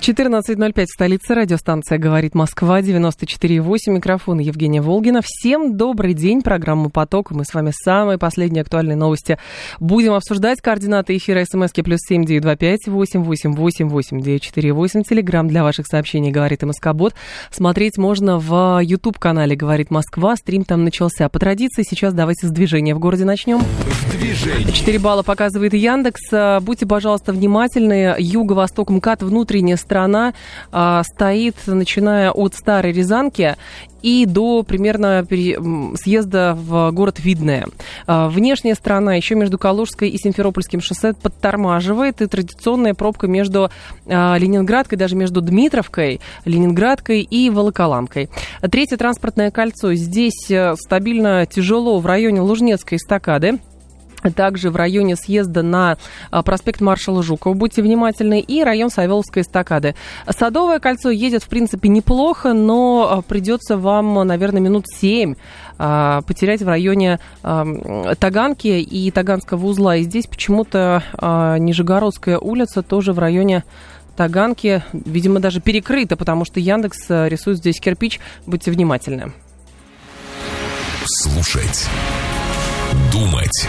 14.05 в столице. Радиостанция «Говорит Москва», 94.8. Микрофон Евгения Волгина. Всем добрый день. Программа «Поток». Мы с вами самые последние актуальные новости будем обсуждать. Координаты эфира смски плюс семь девять два пять восемь восемь восемь восемь девять четыре восемь. Телеграмм для ваших сообщений «Говорит МСК-бот». Смотреть можно в YouTube-канале «Говорит Москва». Стрим там начался. По традиции сейчас давайте с движения в городе начнем. В движении. 4 балла показывает Яндекс. Будьте, пожалуйста, внимательны. Юго-восток МКАД, внутренняя сторона, а, стоит, начиная от Старой Рязанки и до примерно съезда в город Видное. А, внешняя сторона еще между Калужской и Симферопольским шоссе подтормаживает, и традиционная пробка между а, Ленинградкой, даже между Дмитровкой, Ленинградкой и Волоколамкой. Третье транспортное кольцо. Здесь э, стабильно тяжело в районе Лужнецкой эстакады также в районе съезда на а, проспект маршала Жукова. Будьте внимательны. И район Савеловской эстакады. Садовое кольцо едет, в принципе, неплохо, но а, придется вам, наверное, минут семь а, потерять в районе Таганки и Таганского узла. И здесь почему-то Нижегородская улица тоже в районе Таганки, видимо, даже перекрыта, потому что Яндекс рисует здесь кирпич. Будьте внимательны. Слушать. Думать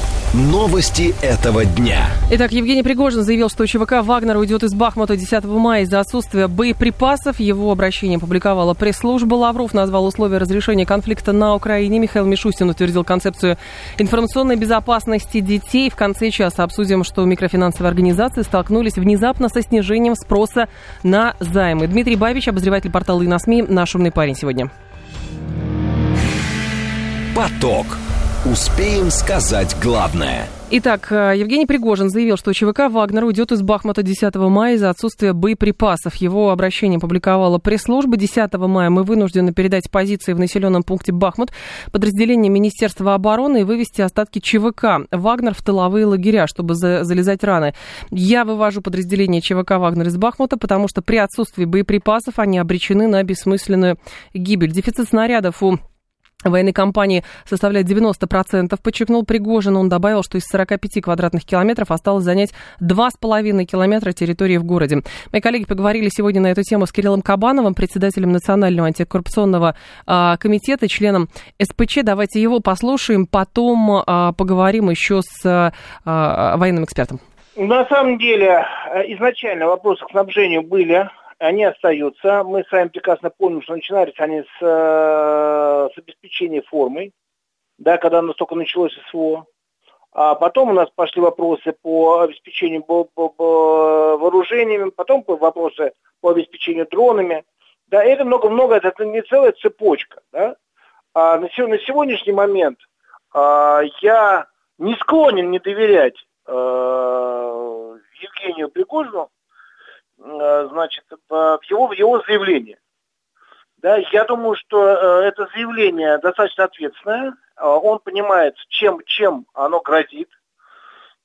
Новости этого дня. Итак, Евгений Пригожин заявил, что ЧВК Вагнер уйдет из Бахмута 10 мая из-за отсутствия боеприпасов. Его обращение опубликовала пресс-служба. Лавров назвал условия разрешения конфликта на Украине. Михаил Мишустин утвердил концепцию информационной безопасности детей. В конце часа обсудим, что микрофинансовые организации столкнулись внезапно со снижением спроса на займы. Дмитрий Бабич, обозреватель портала «Иносми», наш умный парень сегодня. Поток. Успеем сказать главное. Итак, э, Евгений Пригожин заявил, что ЧВК «Вагнер» уйдет из Бахмута 10 мая из-за отсутствия боеприпасов. Его обращение публиковала пресс-служба. 10 мая мы вынуждены передать позиции в населенном пункте Бахмут подразделение Министерства обороны и вывести остатки ЧВК «Вагнер» в тыловые лагеря, чтобы за залезать раны. Я вывожу подразделение ЧВК «Вагнер» из Бахмута, потому что при отсутствии боеприпасов они обречены на бессмысленную гибель. Дефицит снарядов у военной кампании составляет 90%, подчеркнул Пригожин. Он добавил, что из 45 квадратных километров осталось занять 2,5 километра территории в городе. Мои коллеги поговорили сегодня на эту тему с Кириллом Кабановым, председателем Национального антикоррупционного э, комитета, членом СПЧ. Давайте его послушаем, потом э, поговорим еще с э, военным экспертом. На самом деле, изначально вопросы к снабжению были они остаются. Мы с вами прекрасно помним, что начинались они с, э, с обеспечения формой, да, когда у нас только началось СВО. А потом у нас пошли вопросы по обеспечению вооружениями, потом вопросы по обеспечению дронами. Да, это много-много, это не целая цепочка. Да? А на, сегодняшний момент а, я не склонен не доверять а, Евгению Пригожину, значит, в его, в его заявлении. Да, я думаю, что э, это заявление достаточно ответственное. Э, он понимает, чем, чем оно грозит.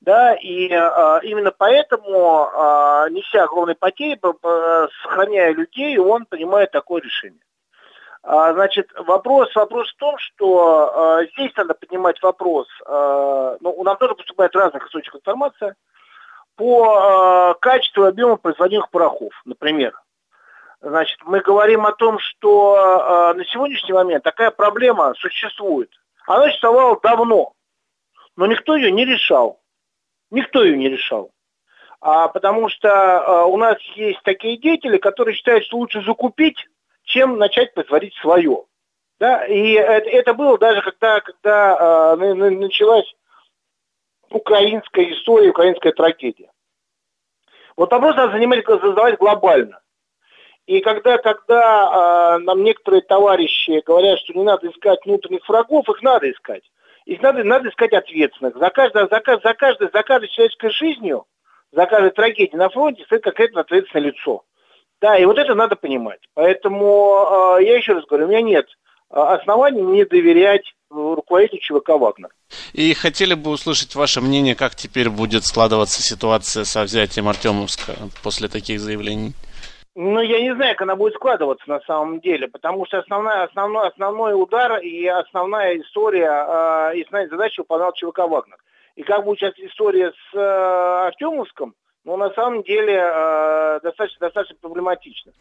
Да, и э, именно поэтому, э, неся огромные потери, э, сохраняя людей, он принимает такое решение. А, значит, вопрос, вопрос в том, что э, здесь надо поднимать вопрос, э, ну, нам тоже поступает разных источников информации, по э, качеству и объему производимых порохов, например. Значит, мы говорим о том, что э, на сегодняшний момент такая проблема существует. Она существовала давно, но никто ее не решал. Никто ее не решал. А, потому что а, у нас есть такие деятели, которые считают, что лучше закупить, чем начать производить свое. Да? И это, это было даже когда, когда а, началась украинская история, украинская трагедия. Вот вопрос надо занимать, задавать глобально. И когда, когда э, нам некоторые товарищи говорят, что не надо искать внутренних врагов, их надо искать. Их надо, надо искать ответственных. За каждой, за, за, каждой, за каждой человеческой жизнью, за каждой трагедией на фронте стоит конкретно ответственное лицо. Да, и вот это надо понимать. Поэтому э, я еще раз говорю, у меня нет оснований не доверять руководителю ЧВК «Вагнер». И хотели бы услышать ваше мнение, как теперь будет складываться ситуация со взятием Артемовска после таких заявлений? Ну, я не знаю, как она будет складываться на самом деле, потому что основная, основной, основной удар и основная история, э, и основная задача выполнял ЧВК «Вагнер». И как будет сейчас история с э, Артемовском, ну, на самом деле, э, достаточно, достаточно проблематично.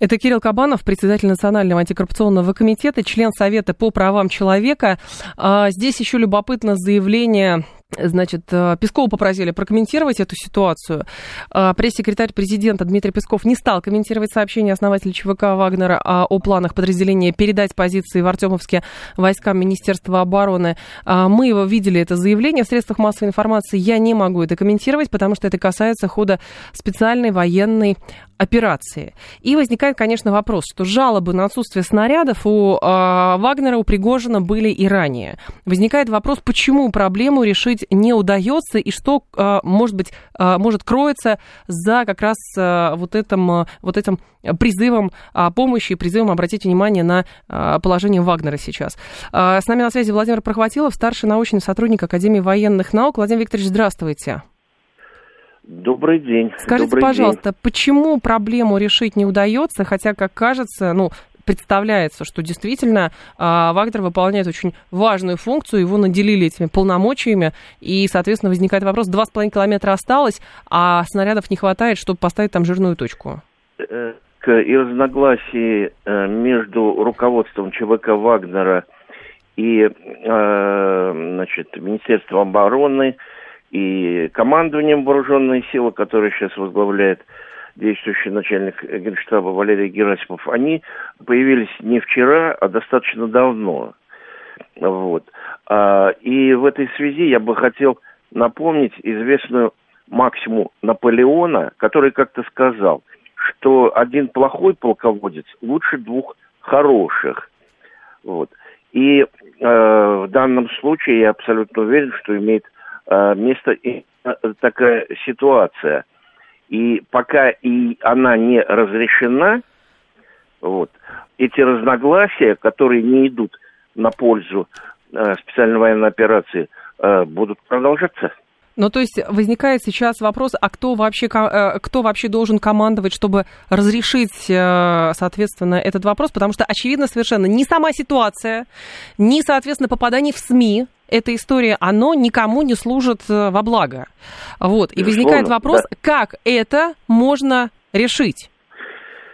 Это Кирилл Кабанов, председатель Национального антикоррупционного комитета, член Совета по правам человека. А, здесь еще любопытно заявление Значит, э, Пескова попросили прокомментировать эту ситуацию. Э, пресс-секретарь президента Дмитрий Песков не стал комментировать сообщение основателя ЧВК Вагнера о планах подразделения передать позиции в Артемовске войскам Министерства обороны. Э, мы его видели, это заявление в средствах массовой информации. Я не могу это комментировать, потому что это касается хода специальной военной операции. И возникает, конечно, вопрос, что жалобы на отсутствие снарядов у э, Вагнера, у Пригожина были и ранее. Возникает вопрос, почему проблему решить не удается и что, э, может быть, э, может кроется за как раз э, вот, этим, вот этим призывом о помощи, призывом обратить внимание на э, положение Вагнера сейчас. Э, с нами на связи Владимир Прохватилов, старший научный сотрудник Академии военных наук. Владимир Викторович, здравствуйте. Добрый день. Скажите, Добрый пожалуйста, день. почему проблему решить не удается, хотя, как кажется, ну, представляется, что действительно э, Вагнер выполняет очень важную функцию, его наделили этими полномочиями, и, соответственно, возникает вопрос, два с половиной километра осталось, а снарядов не хватает, чтобы поставить там жирную точку. Э, и разногласий э, между руководством ЧВК Вагнера и э, значит, Министерством обороны – и командованием вооруженной силы, которое сейчас возглавляет действующий начальник генштаба Валерий Герасимов, они появились не вчера, а достаточно давно. Вот. А, и в этой связи я бы хотел напомнить известную максимум Наполеона, который как-то сказал, что один плохой полководец лучше двух хороших. Вот. И э, в данном случае я абсолютно уверен, что имеет Э, место и э, такая ситуация. И пока и она не разрешена, вот, эти разногласия, которые не идут на пользу э, специальной военной операции, э, будут продолжаться. Ну, то есть возникает сейчас вопрос, а кто вообще, э, кто вообще должен командовать, чтобы разрешить, э, соответственно, этот вопрос? Потому что, очевидно, совершенно ни сама ситуация, ни, соответственно, попадание в СМИ, эта история, оно никому не служит э, во благо. Вот. И возникает вопрос, да. как это можно решить?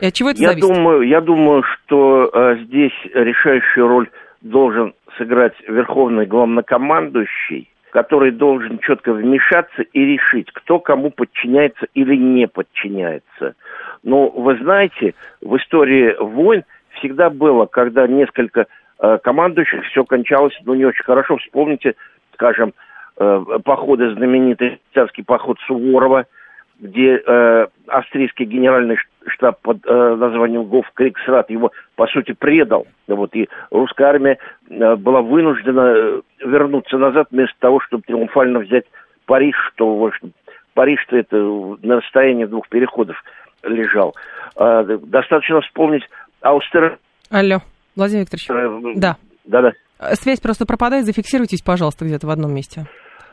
И от чего это я зависит? Думаю, я думаю, что э, здесь решающую роль должен сыграть верховный главнокомандующий, который должен четко вмешаться и решить, кто кому подчиняется или не подчиняется. Но вы знаете, в истории войн всегда было, когда несколько э, командующих все кончалось, ну, не очень хорошо. Вспомните, скажем, э, походы, знаменитый царский поход Суворова – где э, австрийский генеральный штаб под э, названием Гофкриксрат его, по сути, предал. Вот, и русская армия э, была вынуждена э, вернуться назад вместо того, чтобы триумфально взять Париж, что, в общем, Париж-то это на расстоянии двух переходов лежал. Э, достаточно вспомнить Аустер... Алло, Владимир Викторович. Э, да. Да-да. Связь просто пропадает, зафиксируйтесь, пожалуйста, где-то в одном месте.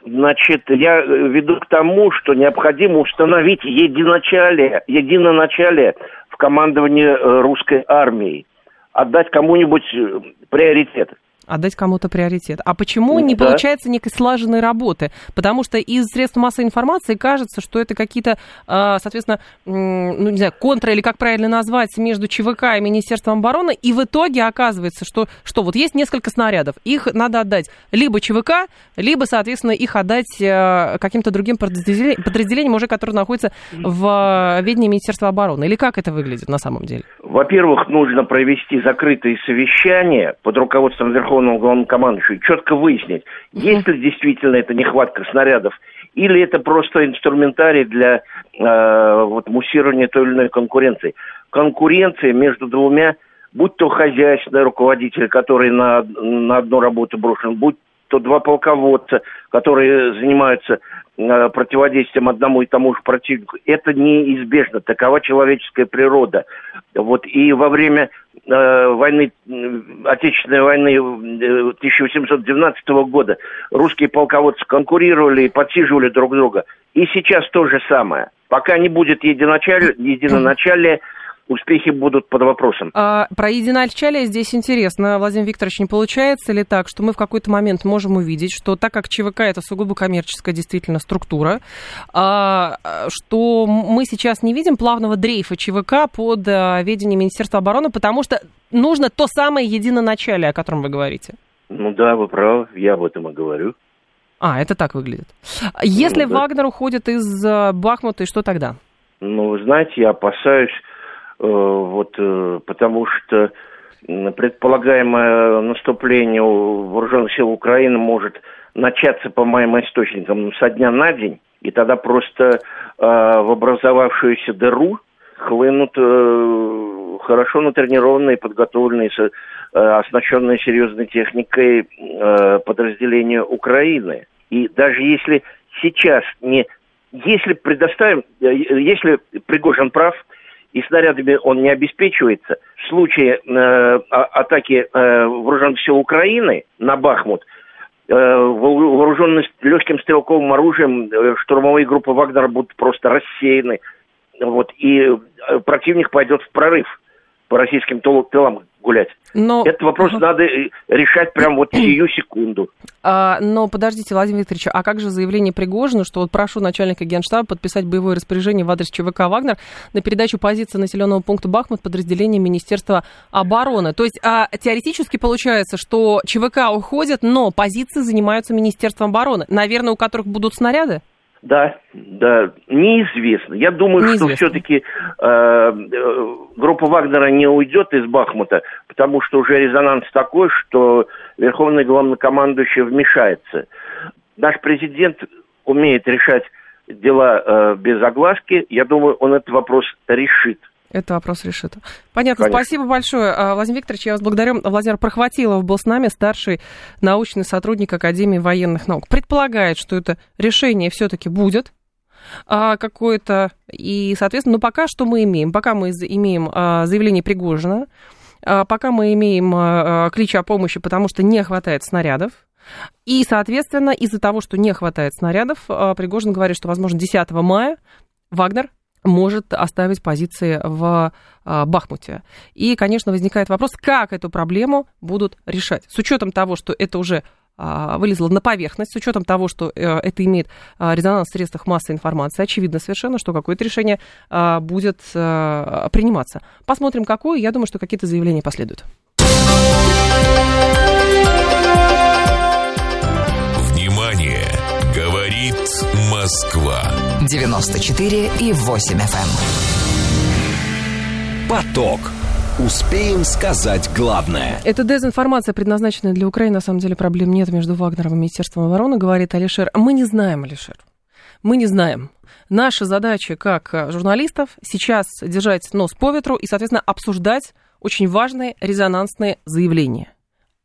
Значит, я веду к тому, что необходимо установить единоначалие, единоначалие в командовании э, русской армии. Отдать кому-нибудь э, приоритет отдать кому-то приоритет. А почему не да. получается некой слаженной работы? Потому что из средств массовой информации кажется, что это какие-то, а, соответственно, ну, не знаю, контра или как правильно назвать, между ЧВК и Министерством обороны, и в итоге оказывается, что, что вот есть несколько снарядов, их надо отдать либо ЧВК, либо, соответственно, их отдать э, каким-то другим подразделениям, подразделениям уже, которые находятся в ведении Министерства обороны. Или как это выглядит на самом деле? Во-первых, нужно провести закрытые совещания под руководством Верховного Верховному главнокомандующему четко выяснить, есть ли действительно эта нехватка снарядов, или это просто инструментарий для э, вот, муссирования той или иной конкуренции. Конкуренция между двумя, будь то хозяйственный руководитель, который на, на одну работу брошен, будь то два полководца, которые занимаются э, противодействием одному и тому же противнику, это неизбежно, такова человеческая природа. Вот, и во время войны, Отечественной войны 1812 года русские полководцы конкурировали и подсиживали друг друга. И сейчас то же самое. Пока не будет единоначалия, единоначалия успехи будут под вопросом. А, про единоначалие здесь интересно, Владимир Викторович, не получается ли так, что мы в какой-то момент можем увидеть, что так как ЧВК это сугубо коммерческая действительно структура, а, что мы сейчас не видим плавного дрейфа ЧВК под а, ведением Министерства обороны, потому что нужно то самое единоначалие, о котором вы говорите? Ну да, вы правы, я об этом и говорю. А, это так выглядит. Если ну, да. Вагнер уходит из э, Бахмута, и что тогда? Ну, вы знаете, я опасаюсь, вот, э, потому что предполагаемое наступление вооруженных сил Украины может начаться, по моим источникам, со дня на день, и тогда просто э, в образовавшуюся дыру хлынут э, хорошо натренированные, подготовленные, э, оснащенные серьезной техникой э, подразделения Украины. И даже если сейчас не... Если предоставим... Э, если Пригожин прав, и снарядами он не обеспечивается, в случае э, атаки э, вооруженных сил Украины на Бахмут, э, вооруженные легким стрелковым оружием, э, штурмовые группы Вагнера будут просто рассеяны. Вот, и э, противник пойдет в прорыв по российским тылам гулять. Но... Этот вопрос надо э, решать прямо вот сию секунду. А, но подождите, Владимир Викторович, а как же заявление Пригожина, что вот прошу начальника генштаба подписать боевое распоряжение в адрес ЧВК «Вагнер» на передачу позиции населенного пункта Бахмут подразделения Министерства обороны? То есть а, теоретически получается, что ЧВК уходит, но позиции занимаются Министерством обороны, наверное, у которых будут снаряды? Да, да, неизвестно. Я думаю, неизвестно. что все-таки э, э, группа Вагнера не уйдет из Бахмута, потому что уже резонанс такой, что Верховный главнокомандующий вмешается. Наш президент умеет решать дела э, без огласки. Я думаю, он этот вопрос решит. Это вопрос решит. Понятно. Конечно. Спасибо большое, а, Владимир Викторович. Я вас благодарю. Владимир Прохватилов был с нами, старший научный сотрудник Академии военных наук. Предполагает, что это решение все-таки будет а, какое-то. И, соответственно, ну пока что мы имеем? Пока мы имеем а, заявление Пригожина, пока мы имеем клич о помощи, потому что не хватает снарядов. И, соответственно, из-за того, что не хватает снарядов, Пригожин говорит, что, возможно, 10 мая Вагнер может оставить позиции в а, Бахмуте. И, конечно, возникает вопрос, как эту проблему будут решать. С учетом того, что это уже а, вылезло на поверхность, с учетом того, что э, это имеет а, резонанс в средствах массовой информации, очевидно совершенно, что какое-то решение будет приниматься. Посмотрим, какое. Я думаю, что какие-то заявления последуют. Внимание! Говорит Москва. 94 и 8 FM. Эм. Поток. Успеем сказать главное. Это дезинформация, предназначенная для Украины. На самом деле проблем нет между Вагнером и Министерством обороны, говорит Алишер. Мы не знаем, Алишер. Мы не знаем. Наша задача как журналистов сейчас держать нос по ветру и, соответственно, обсуждать очень важные резонансные заявления.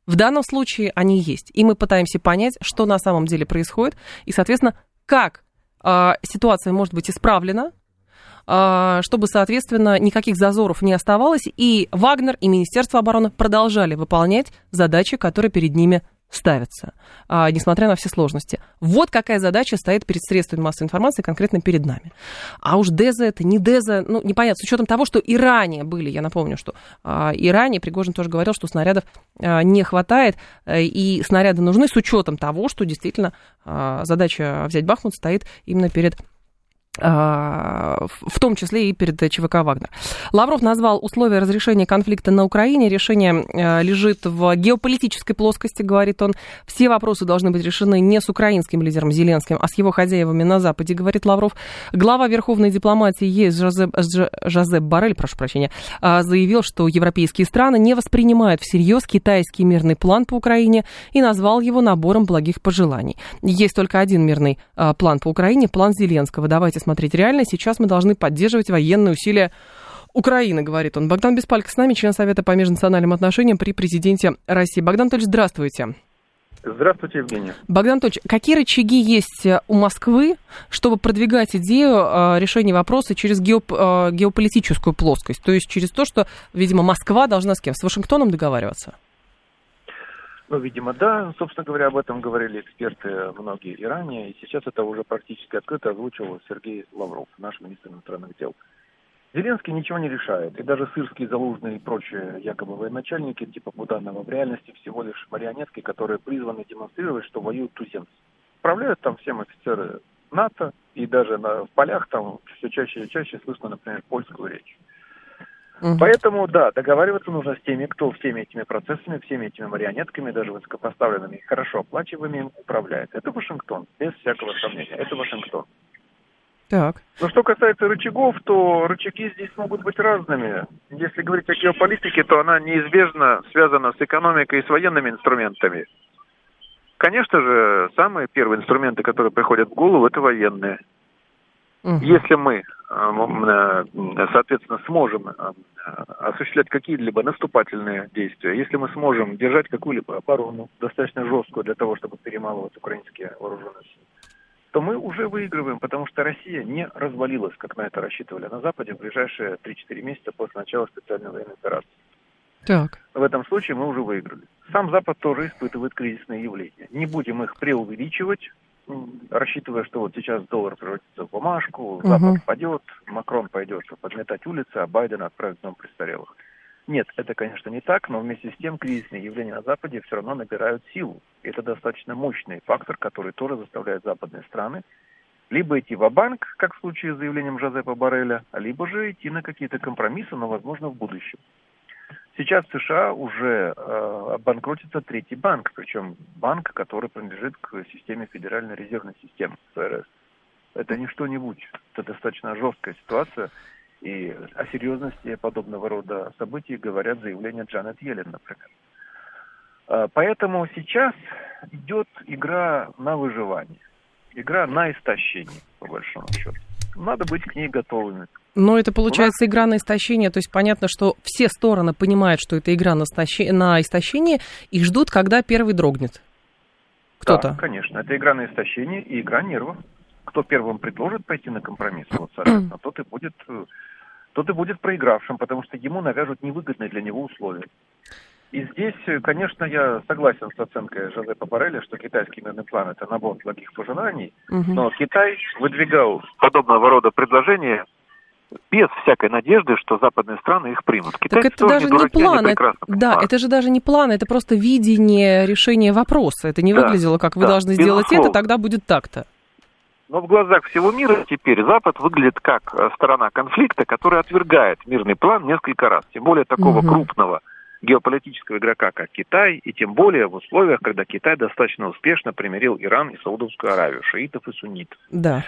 В данном случае они есть. И мы пытаемся понять, что на самом деле происходит, и, соответственно, как э, ситуация может быть исправлена, э, чтобы, соответственно, никаких зазоров не оставалось, и Вагнер и Министерство обороны продолжали выполнять задачи, которые перед ними ставятся, а, несмотря на все сложности. Вот какая задача стоит перед средствами массовой информации, конкретно перед нами. А уж Деза это, не Деза, ну, непонятно, с учетом того, что и ранее были, я напомню, что а, и ранее Пригожин тоже говорил, что снарядов а, не хватает, а, и снаряды нужны с учетом того, что действительно а, задача взять Бахмут стоит именно перед в том числе и перед ЧВК «Вагнер». Лавров назвал условия разрешения конфликта на Украине. Решение а, лежит в геополитической плоскости, говорит он. Все вопросы должны быть решены не с украинским лидером Зеленским, а с его хозяевами на Западе, говорит Лавров. Глава верховной дипломатии ЕС Жозеп, Жозеп Барель, прошу прощения, а, заявил, что европейские страны не воспринимают всерьез китайский мирный план по Украине и назвал его набором благих пожеланий. Есть только один мирный план по Украине, план Зеленского. Давайте смотреть реально. Сейчас мы должны поддерживать военные усилия Украины, говорит он. Богдан Беспалько с нами, член Совета по межнациональным отношениям при президенте России. Богдан Анатольевич, здравствуйте. Здравствуйте, Евгений. Богдан Анатольевич, какие рычаги есть у Москвы, чтобы продвигать идею э, решения вопроса через геоп, э, геополитическую плоскость? То есть через то, что, видимо, Москва должна с кем? С Вашингтоном договариваться? Ну, видимо, да. Собственно говоря, об этом говорили эксперты многие и ранее. И сейчас это уже практически открыто озвучил Сергей Лавров, наш министр иностранных дел. Зеленский ничего не решает. И даже Сырский, Залужный и прочие якобы военачальники типа Буданова в реальности всего лишь марионетки, которые призваны демонстрировать, что воюют туземцы. Управляют там всем офицеры НАТО, и даже на, в полях там все чаще и чаще слышно, например, польскую речь. Угу. Поэтому, да, договариваться нужно с теми, кто всеми этими процессами, всеми этими марионетками, даже высокопоставленными, хорошо оплачиваемыми, управляет. Это Вашингтон, без всякого сомнения. Это Вашингтон. Так. Но что касается рычагов, то рычаги здесь могут быть разными. Если говорить о геополитике, то она неизбежно связана с экономикой и с военными инструментами. Конечно же, самые первые инструменты, которые приходят в голову, это военные. Угу. Если мы, э, соответственно, сможем э, осуществлять какие-либо наступательные действия, если мы сможем держать какую-либо оборону достаточно жесткую для того, чтобы перемалывать украинские вооруженные силы, то мы уже выигрываем, потому что Россия не развалилась, как на это рассчитывали на Западе, в ближайшие 3-4 месяца после начала специальной военной операции. Так. В этом случае мы уже выиграли. Сам Запад тоже испытывает кризисные явления. Не будем их преувеличивать, рассчитывая, что вот сейчас доллар превратится в бумажку, Запад угу. падет, Макрон пойдет подметать улицы, а Байден отправит в дом престарелых. Нет, это, конечно, не так, но вместе с тем кризисные явления на Западе все равно набирают силу. И это достаточно мощный фактор, который тоже заставляет западные страны либо идти в банк как в случае с заявлением Жозепа Барреля, либо же идти на какие-то компромиссы, но, возможно, в будущем. Сейчас в США уже э, обанкротится третий банк, причем банк, который принадлежит к системе Федеральной резервной системы ФРС. Это не что-нибудь, это достаточно жесткая ситуация, и о серьезности подобного рода событий говорят заявления Джанет Йеллен, например. А, поэтому сейчас идет игра на выживание, игра на истощение, по большому счету. Надо быть к ней готовыми. Но это получается нас... игра на истощение, то есть понятно, что все стороны понимают, что это игра на, истощение, на истощение и ждут, когда первый дрогнет. Кто-то. Да, конечно, это игра на истощение и игра нервов. Кто первым предложит пойти на компромисс, вот, соответственно, тот и будет э, тот и будет проигравшим, потому что ему навяжут невыгодные для него условия. И здесь, конечно, я согласен с оценкой Жозепа Барреля, что китайский мирный план – это набор благих пожеланий, угу. но Китай выдвигал подобного рода предложения без всякой надежды, что западные страны их примут. Китайцы так это даже не, не план, это, да, это же даже не план, это просто видение решения вопроса. Это не да, выглядело, как вы да, должны сделать это, тогда будет так-то. Но в глазах всего мира теперь Запад выглядит как э, сторона конфликта, которая отвергает мирный план несколько раз. Тем более такого угу. крупного геополитического игрока, как Китай, и тем более в условиях, когда Китай достаточно успешно примирил Иран и Саудовскую Аравию, шиитов и суннитов. Да.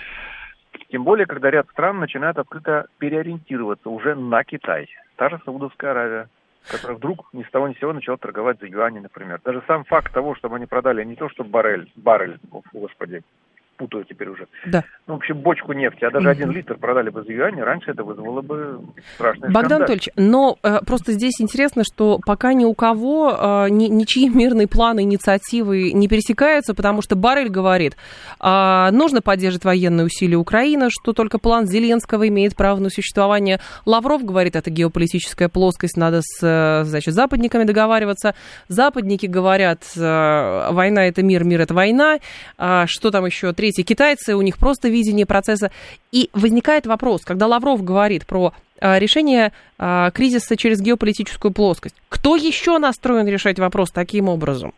Тем более, когда ряд стран начинают открыто переориентироваться уже на Китай. Та же Саудовская Аравия, которая вдруг ни с того ни с сего начала торговать за юани, например. Даже сам факт того, чтобы они продали не то, что баррель, баррель, господи, путаю теперь уже. Да. Ну, в общем, бочку нефти, а даже один литр продали бы за юань, раньше это вызвало бы страшный Богдан Анатольевич, но э, просто здесь интересно, что пока ни у кого э, ни, ничьи мирные планы, инициативы не пересекаются, потому что Барель говорит, э, нужно поддерживать военные усилия Украины, что только план Зеленского имеет право на существование. Лавров говорит, это геополитическая плоскость, надо с, э, значит, западниками договариваться. Западники говорят, э, война это мир, мир это война. А что там еще? Третий третьи китайцы, у них просто видение процесса. И возникает вопрос, когда Лавров говорит про а, решение а, кризиса через геополитическую плоскость. Кто еще настроен решать вопрос таким образом?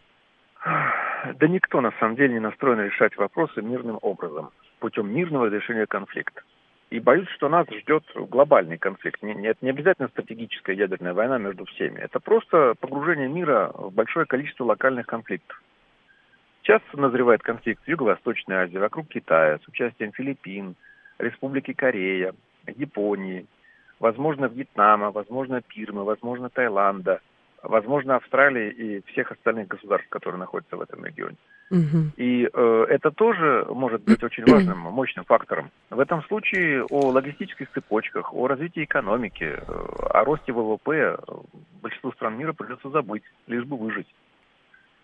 Да никто на самом деле не настроен решать вопросы мирным образом, путем мирного решения конфликта. И боюсь, что нас ждет глобальный конфликт. Не, не обязательно стратегическая ядерная война между всеми. Это просто погружение мира в большое количество локальных конфликтов. Сейчас назревает конфликт в Юго-Восточной Азии, вокруг Китая, с участием Филиппин, Республики Корея, Японии, возможно, Вьетнама, возможно, Пирмы, возможно, Таиланда, возможно, Австралии и всех остальных государств, которые находятся в этом регионе. Угу. И э, это тоже может быть очень важным, мощным фактором. В этом случае о логистических цепочках, о развитии экономики, э, о росте ВВП большинству стран мира придется забыть, лишь бы выжить.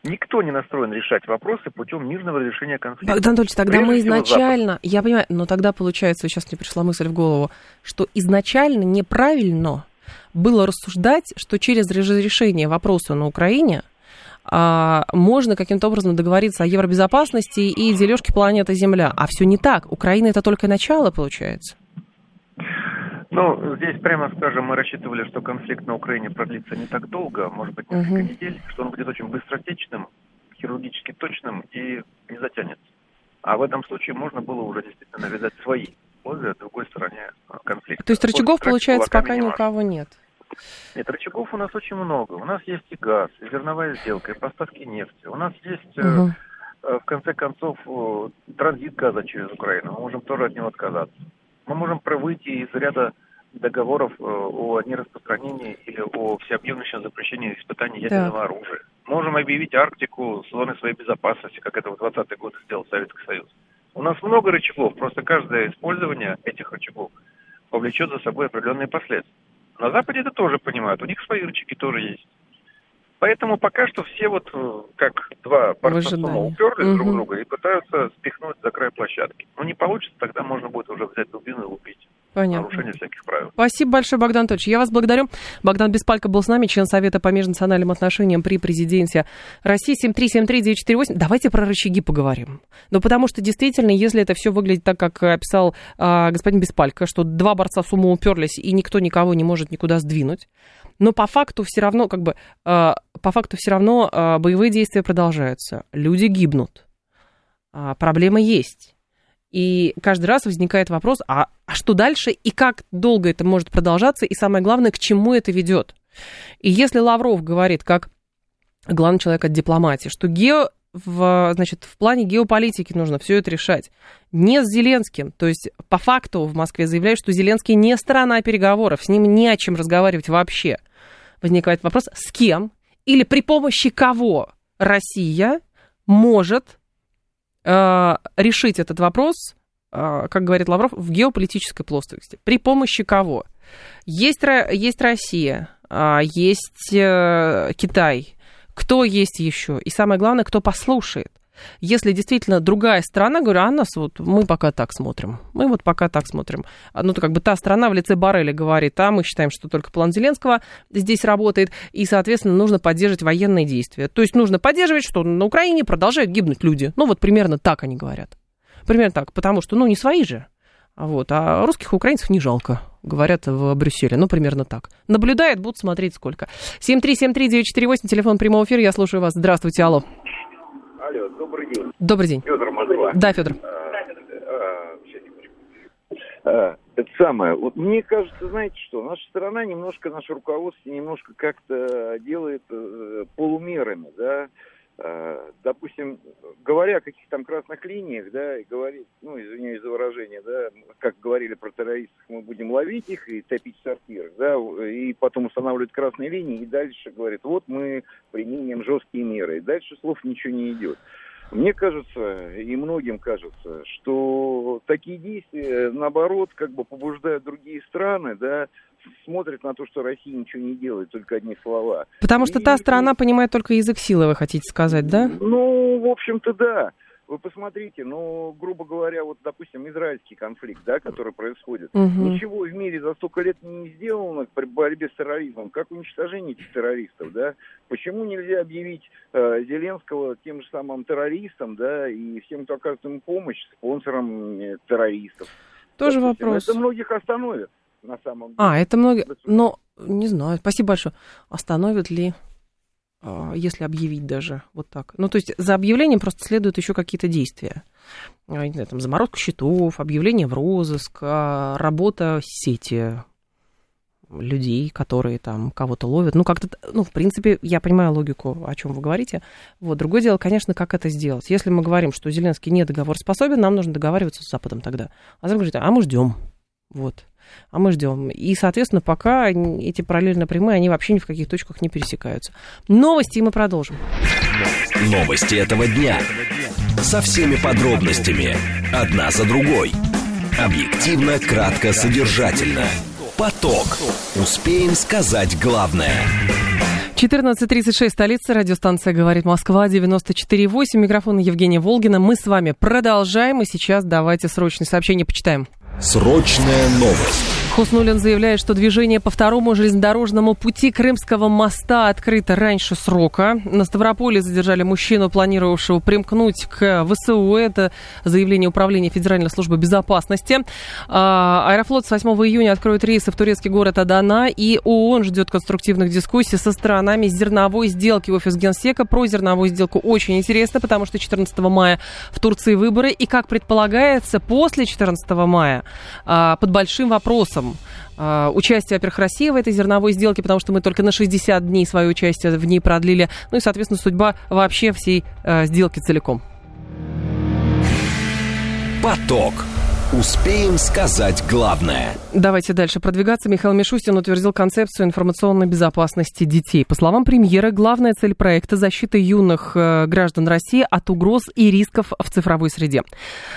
Никто не настроен решать вопросы путем мирного разрешения конфликта. Богдан Анатольевич, тогда Прежде мы изначально, Запад. я понимаю, но тогда получается, сейчас мне пришла мысль в голову, что изначально неправильно было рассуждать, что через разрешение вопроса на Украине а, можно каким-то образом договориться о евробезопасности и дележке планеты Земля. А все не так. Украина это только начало, получается. Ну, здесь, прямо скажем, мы рассчитывали, что конфликт на Украине продлится не так долго, может быть, несколько Мгм. недель, что он будет очень быстротечным, хирургически точным и не затянется. А в этом случае можно было уже действительно навязать свои условия другой стороне э, конфликта. То есть рычагов, получается, пока не ни у важно. кого нет. Нет, рычагов у нас очень много. У нас есть и газ, и зерновая сделка, и поставки нефти. У нас есть, э, в конце концов, э, транзит газа через Украину. Мы можем тоже от него отказаться. Мы можем выйти из ряда договоров э, о нераспространении или о всеобъемлющем запрещении испытаний ядерного оружия. Можем объявить Арктику зоной своей безопасности, как это в 20-е годы сделал Советский Союз. У нас много рычагов, просто каждое использование этих рычагов повлечет за собой определенные последствия. На Западе это тоже понимают, у них свои рычаги тоже есть. Поэтому пока что все вот э, как два сумо уперлись друг в Мгм. друга и пытаются спихнуть за край площадки. Но не получится, тогда можно будет уже взять дубину и лупить. Понятно. Нарушение всяких правил. Спасибо большое, Богдан Анатольевич. Я вас благодарю. Богдан Беспалько был с нами, член Совета по межнациональным отношениям при президенте России. 7373948. Давайте про рычаги поговорим. Ну, потому что действительно, если это все выглядит так, как описал а, господин Беспалько, что два борца с ума уперлись, и никто никого не может никуда сдвинуть, но по факту все равно, как бы, а, по факту все равно а, боевые действия продолжаются. Люди гибнут. А, проблема есть. И каждый раз возникает вопрос, а, а что дальше и как долго это может продолжаться, и самое главное, к чему это ведет. И если Лавров говорит, как главный человек от дипломатии, что гео, в, значит, в плане геополитики нужно все это решать не с Зеленским, то есть по факту в Москве заявляют, что Зеленский не сторона переговоров, с ним не о чем разговаривать вообще. Возникает вопрос, с кем или при помощи кого Россия может решить этот вопрос, э, как говорит Лавров, в геополитической плоскости. При помощи кого? Есть, есть Россия, а, есть э, Китай. Кто есть еще? И самое главное, кто послушает. Если действительно другая страна, говорю, а нас вот мы пока так смотрим. Мы вот пока так смотрим. А, Ну, то как бы та страна в лице Барреля говорит, а мы считаем, что только план Зеленского здесь работает, и, соответственно, нужно поддерживать военные действия. То есть нужно поддерживать, что на Украине продолжают гибнуть люди. Ну, вот примерно так они говорят. Примерно так, потому что, ну, не свои же. А Вот, а русских украинцев не жалко, говорят в Брюсселе. Ну, примерно так. Наблюдает, будут смотреть сколько. 7373948, телефон прямого эфира, я слушаю вас. Здравствуйте, алло. Добрый день. Добрый день. Федор Москва. Да, Федор. Сейчас, секундочку. А, Это самое. Вот мне кажется, знаете что, наша страна немножко, наше руководство немножко как-то делает э, полумерами, да. А, Допустим, говоря о каких-то там красных линиях, да, и говорит, ну, извиняюсь за выражение, да, как говорили про террористов, мы будем ловить их и топить в сортирах, да, и потом устанавливают красные линии, и дальше говорит, вот мы применим жесткие меры, и дальше слов ничего не идет. Мне кажется, и многим кажется, что такие действия, наоборот, как бы побуждают другие страны, да, смотрят на то, что Россия ничего не делает, только одни слова. Потому что И- та страна понимает только язык силы, вы хотите сказать, да? Ну, в общем-то, да. Вы посмотрите, ну, грубо говоря, вот, допустим, израильский конфликт, да, который происходит. Мгм. Ничего в мире за столько лет не сделано при борьбе с терроризмом, как уничтожение этих террористов, да? Почему нельзя объявить э, Зеленского тем же самым террористом, да, и всем, кто оказывает ему помощь, спонсором э, террористов? Тоже Допустим, вопрос. Это многих остановит, на самом деле. А, это многие... Но, не знаю, спасибо большое. Остановят ли, а, если объявить даже вот так? Ну, то есть за объявлением просто следуют еще какие-то действия. А, Не знаю, там, заморозка счетов, объявление в розыск, а, работа сети людей, которые там кого-то ловят. Ну, как-то, ну, в принципе, я понимаю логику, о чем вы говорите. Вот, другое дело, конечно, как это сделать. Если мы говорим, что Зеленский не договороспособен, нам нужно договариваться с Западом тогда. А Запад говорит, а мы ждем. Вот. А мы ждем. И, соответственно, пока эти параллельно прямые, они вообще ни в каких точках не пересекаются. Новости, и мы продолжим. Новости этого дня. Со всеми подробностями. Одна за другой. Объективно, кратко, содержательно. Поток. Успеем сказать главное. 14.36, столица, радиостанция «Говорит Москва», 94.8, микрофон Евгения Волгина. Мы с вами продолжаем, и сейчас давайте срочные сообщения почитаем. Срочная новость. Хуснулин заявляет, что движение по второму железнодорожному пути Крымского моста открыто раньше срока. На Ставрополе задержали мужчину, планировавшего примкнуть к ВСУ. Это заявление Управления Федеральной службы безопасности. А, Аэрофлот с 8 июня откроет рейсы в турецкий город Адана. И ООН ждет конструктивных дискуссий со сторонами зерновой сделки. Офис Генсека про зерновую сделку очень интересно, потому что 14 мая в Турции выборы. И, как предполагается, после 14 мая а, под большим вопросом участие, а, во-первых, России в этой зерновой сделке, потому что мы только на 60 дней свое участие в ней продлили. Ну и, соответственно, судьба вообще всей а, сделки целиком. Поток. Успеем сказать главное. Давайте дальше продвигаться. Михаил Мишустин утвердил концепцию информационной безопасности детей. По словам премьера, главная цель проекта – защита юных э, граждан России от угроз и рисков в цифровой среде.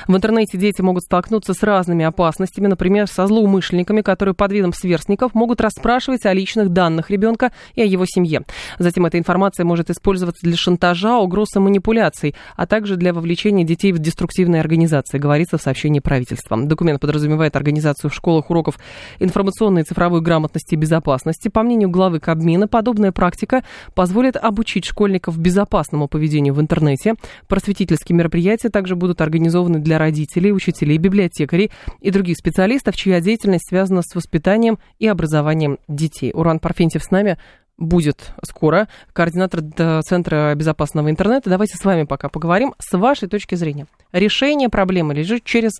В интернете дети могут столкнуться с разными опасностями, например, со злоумышленниками, которые под видом сверстников могут расспрашивать о личных данных ребенка и о его семье. Затем эта информация может использоваться для шантажа, угроз и манипуляций, а также для вовлечения детей в деструктивные организации, говорится в сообщении правительства правительства. Документ подразумевает организацию в школах уроков информационной и цифровой грамотности и безопасности. По мнению главы Кабмина, подобная практика позволит обучить школьников безопасному поведению в интернете. Просветительские мероприятия также будут организованы для родителей, учителей, библиотекарей и других специалистов, чья деятельность связана с воспитанием и образованием детей. Уран Парфентьев с нами будет скоро, координатор Центра безопасного интернета. Давайте с вами пока поговорим. С вашей точки зрения, решение проблемы лежит через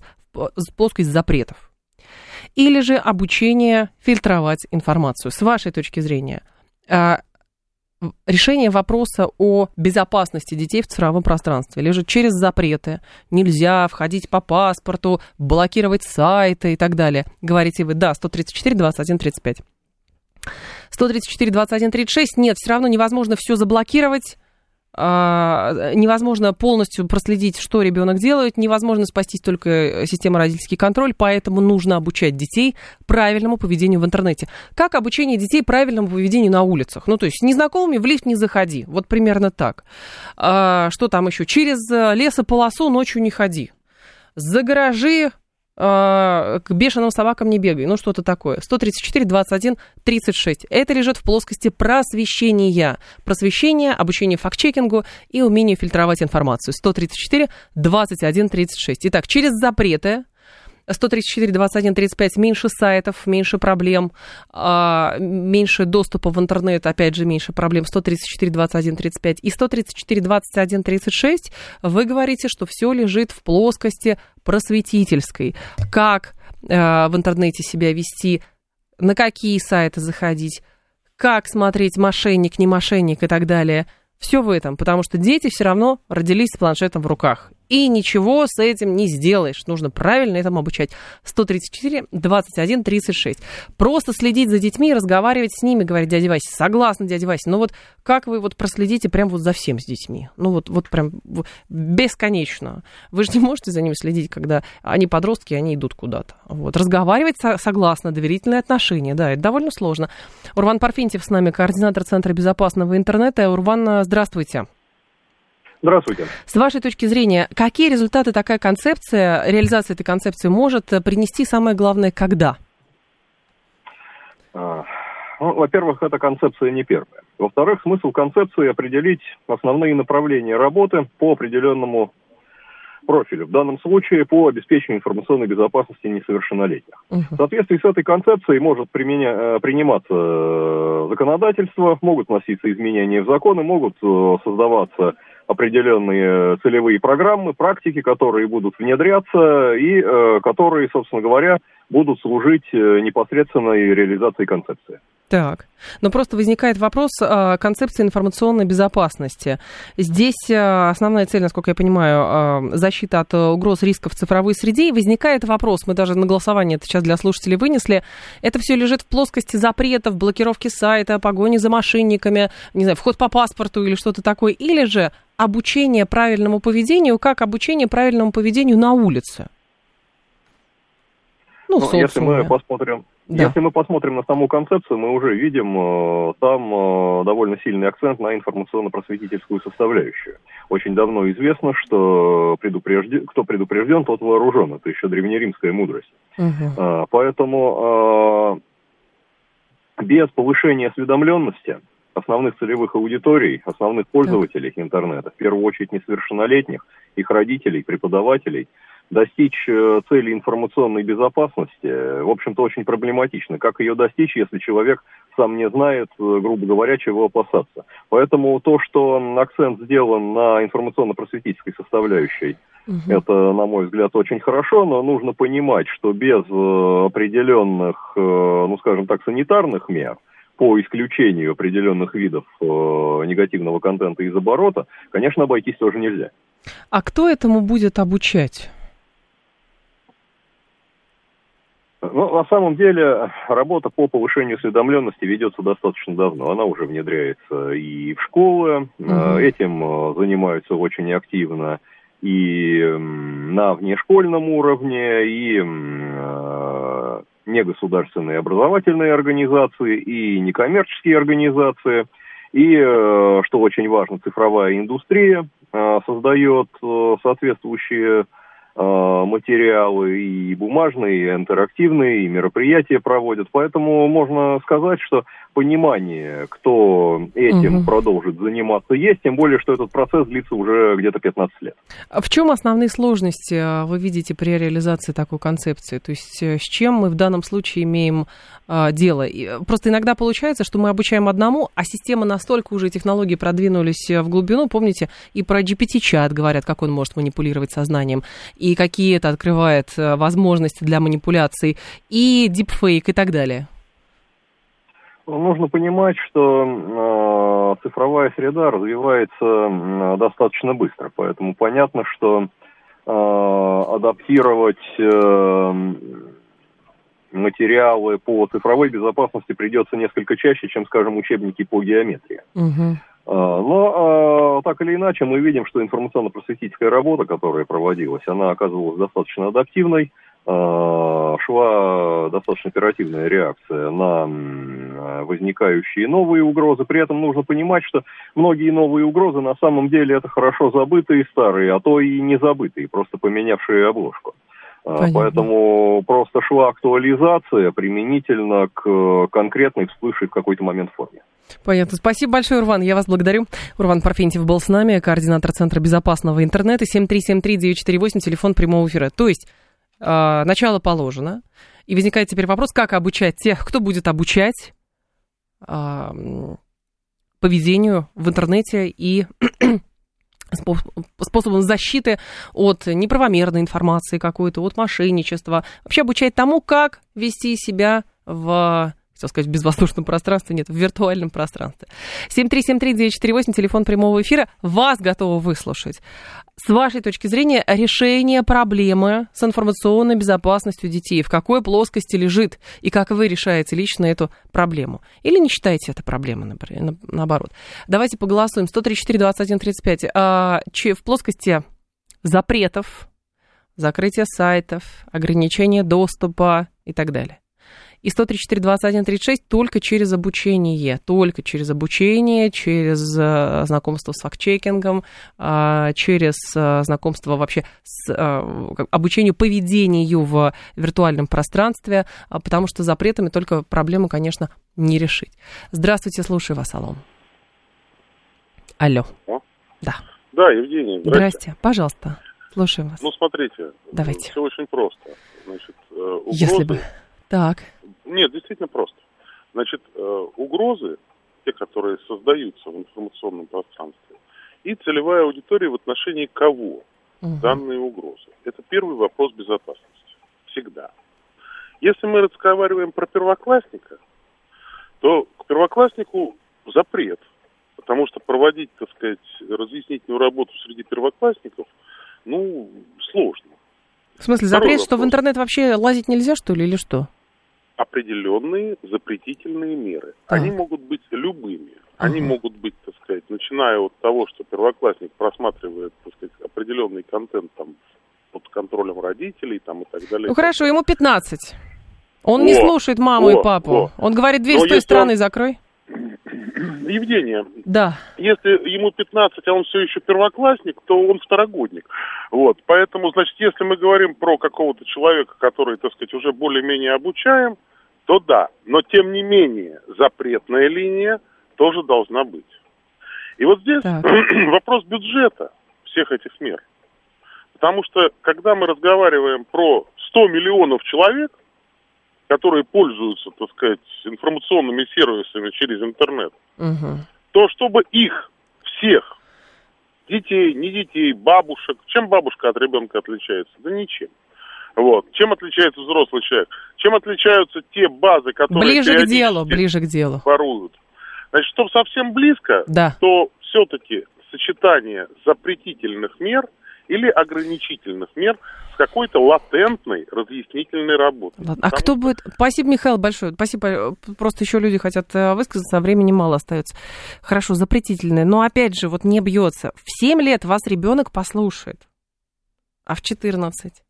плоскость запретов. Или же обучение фильтровать информацию. С вашей точки зрения, а, решение вопроса о безопасности детей в цифровом пространстве лежит через запреты. Нельзя входить по паспорту, блокировать сайты и так далее. Говорите вы, да, 134, 21, 35. 134, 21, 36, нет, все равно невозможно все заблокировать, а, невозможно полностью проследить, что ребенок делает, невозможно спасти только система родительский контроль, поэтому нужно обучать детей правильному поведению в интернете. Как обучение детей правильному поведению на улицах? Ну, то есть незнакомыми в лифт не заходи, вот примерно так. А, что там еще? Через лесополосу ночью не ходи. За гаражи к бешеным собакам не бегай, ну что-то такое. 134, 21, 36. Это лежит в плоскости просвещения. Просвещение, обучение факт-чекингу и умение фильтровать информацию. 134, 21, 36. Итак, через запреты 134, 21, 35 меньше сайтов, меньше проблем, а, меньше доступа в интернет, опять же, меньше проблем. 134, 21, 35 и 134, 21, 36 вы говорите, что все лежит в плоскости просветительской. Как а, в интернете себя вести, на какие сайты заходить, как смотреть мошенник, не мошенник и так далее. Все в этом, потому что дети все равно родились с планшетом в руках и ничего с этим не сделаешь. Нужно правильно этому обучать. 134, 21, 36. Просто следить за детьми, разговаривать с ними, говорить, дядя Вася, согласна, дядя Вася, но вот как вы вот проследите прям вот за всем с детьми? Ну вот, вот прям бесконечно. Вы же не можете за ними следить, когда они подростки, они идут куда-то. Вот. Разговаривать согласно, доверительные отношения, да, это довольно сложно. Урван Парфентьев с нами, координатор Центра безопасного интернета. Урван, здравствуйте. Здравствуйте. С вашей точки зрения, какие результаты такая концепция, реализация этой концепции может принести, самое главное, когда? А, ну, во-первых, эта концепция не первая. Во-вторых, смысл концепции определить основные направления работы по определенному профилю. В данном случае по обеспечению информационной безопасности несовершеннолетних. Угу. В соответствии с этой концепцией может применя... Э, приниматься э, законодательство, могут вноситься изменения в законы, могут э, создаваться определенные целевые программы, практики, которые будут внедряться и э, которые, собственно говоря, будут служить э, непосредственной реализации концепции. Так, но просто возникает вопрос э, концепции информационной безопасности. Здесь э, основная цель, насколько я понимаю, э, защита от угроз рисков в цифровой среде. И возникает вопрос, мы даже на голосование это сейчас для слушателей вынесли, это все лежит в плоскости запретов, блокировки сайта, погони за мошенниками, не знаю, вход по паспорту или что-то такое, или же обучение правильному поведению, как обучение правильному поведению на улице? Ну, ну если мы посмотрим Да. Если мы посмотрим на саму концепцию, мы уже видим э, там э, довольно сильный акцент на информационно-просветительскую составляющую. Очень давно известно, что предупрежден, кто предупрежден, тот вооружен. Это еще древнеримская мудрость. Угу. Поэтому без повышения осведомленности основных целевых аудиторий, основных пользователей да. интернета, в первую очередь несовершеннолетних, их родителей, преподавателей, достичь э, цели информационной безопасности, э, в общем-то, очень проблематично. Как ее достичь, если человек сам не знает, э, грубо говоря, чего опасаться. Поэтому то, что акцент сделан на информационно-просветительской составляющей, угу. это, на мой взгляд, очень хорошо, но нужно понимать, что без определенных, ну, скажем так, санитарных мер, по исключению определенных видов э, негативного контента из оборота, конечно, обойтись тоже нельзя. А кто этому будет обучать? Ну, на самом деле, работа по повышению осведомленности ведется достаточно давно. Она уже внедряется и в школы. Угу. Этим э, занимаются очень активно и на внешкольном уровне, и э, негосударственные образовательные организации и некоммерческие организации. И, э, что очень важно, цифровая индустрия э, создает соответствующие материалы и бумажные, и интерактивные, и мероприятия проводят. Поэтому можно сказать, что понимание, кто этим угу. продолжит заниматься, есть, тем более, что этот процесс длится уже где-то 15 лет. А в чем основные сложности а, вы видите при реализации такой концепции? То есть э, с чем мы в данном случае имеем а, дело? И э, просто иногда получается, что мы обучаем одному, а система настолько уже, технологии продвинулись э, в глубину, помните, и про GPT-чат говорят, как он может манипулировать сознанием, и какие это открывает возможности для манипуляций, и дипфейк и так далее. Нужно понимать, что э, цифровая среда развивается э, достаточно быстро, поэтому понятно, что э, адаптировать э, материалы по цифровой безопасности придется несколько чаще, чем, скажем, учебники по геометрии. Угу. Но так или иначе мы видим, что информационно-просветительская работа, которая проводилась, она оказывалась достаточно адаптивной. Э, шла достаточно оперативная реакция на возникающие новые угрозы. При этом нужно понимать, что многие новые угрозы на самом деле это хорошо забытые старые, а то и не забытые, просто поменявшие обложку. Э, Понятно. Поэтому просто шла актуализация применительно к конкретной всплывшей в какой-то момент форме. Понятно. Спасибо большое, Урван. Я вас благодарю. Урван Парфентьев был с нами, координатор Центра безопасного интернета. 7373-948, телефон прямого эфира. То есть э, начало положено. И возникает теперь вопрос, как обучать тех, кто будет обучать э, поведению в интернете и способом защиты от неправомерной информации какой-то, от мошенничества. Вообще обучать тому, как вести себя в хотел сказать, в безвоздушном пространстве, нет, в виртуальном пространстве. 7373948, телефон прямого эфира, вас готовы выслушать. С вашей точки зрения, решение проблемы с информационной безопасностью детей, в какой плоскости лежит, и как вы решаете лично эту проблему? Или не считаете это проблемой, например, наоборот? Давайте поголосуем. 134-21-35. А, в плоскости запретов, закрытия сайтов, ограничения доступа и так далее и 134 21 36 только через обучение, только через обучение, через э, знакомство с фактчекингом, э, через э, знакомство вообще с обучению поведению в виртуальном пространстве, потому что запретами только проблему, конечно, не решить. Здравствуйте, слушаю вас, Алло. Алло. О? Да. Да, Евгений, здрасте. Здрасте, пожалуйста, слушаю вас. Ну, смотрите, Давайте. все очень просто. Значит, угрозы... Если бы... Так. Нет, действительно просто. Значит, э, угрозы, те, которые создаются в информационном пространстве, и целевая аудитория в отношении кого угу. данные угрозы. Это первый вопрос безопасности. Всегда. Если мы разговариваем про первоклассника, то к первокласснику запрет, потому что проводить, так сказать, разъяснительную работу среди первоклассников, ну, сложно. В смысле, запрет, что в интернет вообще лазить нельзя, что ли, или что? Определенные запретительные меры. Они могут быть любыми. Они ага. могут быть, так сказать, начиная от того, что первоклассник просматривает, так сказать, определенный контент там под контролем родителей там и так далее. Ну хорошо, ему 15. Он не слушает маму и папу. Он говорит, дверь с той стороны закрой. Евгения. Да. Если ему 15, а он все еще первоклассник, то он второгодник. Вот. Поэтому, значит, если мы говорим про какого-то человека, который, так сказать, уже более-менее обучаем, то да. Но, тем не менее, запретная линия тоже должна быть. И вот здесь вопрос бюджета всех этих мер. Потому что, когда мы разговариваем про 100 миллионов человек, которые пользуются, так сказать, информационными сервисами через интернет, угу. то чтобы их всех, детей, не детей, бабушек, чем бабушка от ребенка отличается? Да ничем. Вот. Чем отличается взрослый человек? Чем отличаются те базы, которые ближе к делу, ближе к делу воруют? Значит, чтобы совсем близко, да. то все-таки сочетание запретительных мер или ограничительных мер какой-то латентной разъяснительной работы. Ладно. А кто что... будет... Спасибо, Михаил, большое. Спасибо. Просто еще люди хотят э, высказаться, а времени мало остается. Хорошо, запретительное. Но опять же, вот не бьется. В 7 лет вас ребенок послушает, а в 14.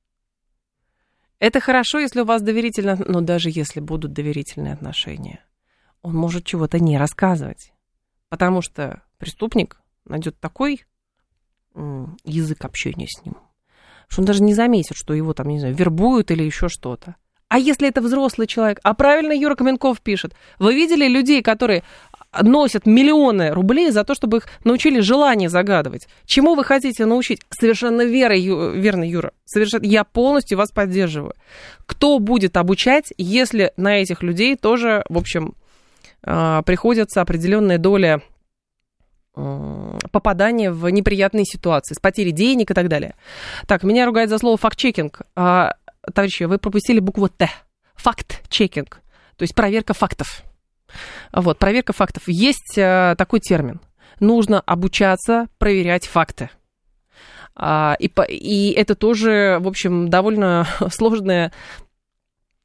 Это хорошо, если у вас доверительно... Но даже если будут доверительные отношения, он может чего-то не рассказывать. Потому что преступник найдет такой язык общения с ним, что он даже не заметит, что его там, не знаю, вербуют или еще что-то. А если это взрослый человек? А правильно Юра Каменков пишет. Вы видели людей, которые носят миллионы рублей за то, чтобы их научили желание загадывать. Чему вы хотите научить? Совершенно верно, Ю, верно Юра. Совершенно, я полностью вас поддерживаю. Кто будет обучать, если на этих людей тоже, в общем, а, приходится определенная доля попадание в неприятные ситуации, с потерей денег и так далее. Так, меня ругают за слово факт-чекинг. А, товарищи, вы пропустили букву Т. Факт-чекинг, то есть проверка фактов. Вот, проверка фактов. Есть а, такой термин. Нужно обучаться проверять факты. А, и, и это тоже, в общем, довольно сложная,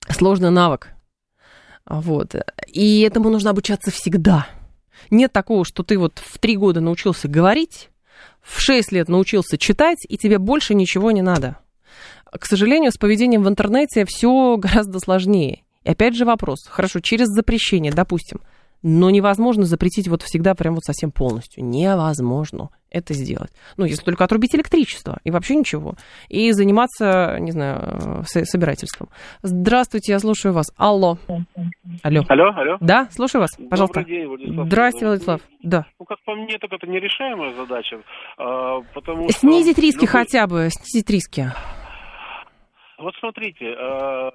сложный навык. Вот. И этому нужно обучаться всегда. Нет такого, что ты вот в три года научился говорить, в шесть лет научился читать, и тебе больше ничего не надо. К сожалению, с поведением в интернете все гораздо сложнее. И опять же вопрос. Хорошо, через запрещение, допустим, но невозможно запретить вот всегда прям вот совсем полностью. Невозможно это сделать. Ну, если только отрубить электричество и вообще ничего. И заниматься, не знаю, собирательством. Здравствуйте, я слушаю вас. Алло. Алло. Алло, алло. Да, слушаю вас, пожалуйста. Добрый день, Владислав. Здравствуйте, Владислав. Да. Ну, как по мне, так это нерешаемая задача, а, потому Снизить что... риски любой... хотя бы, снизить риски. Вот смотрите, э,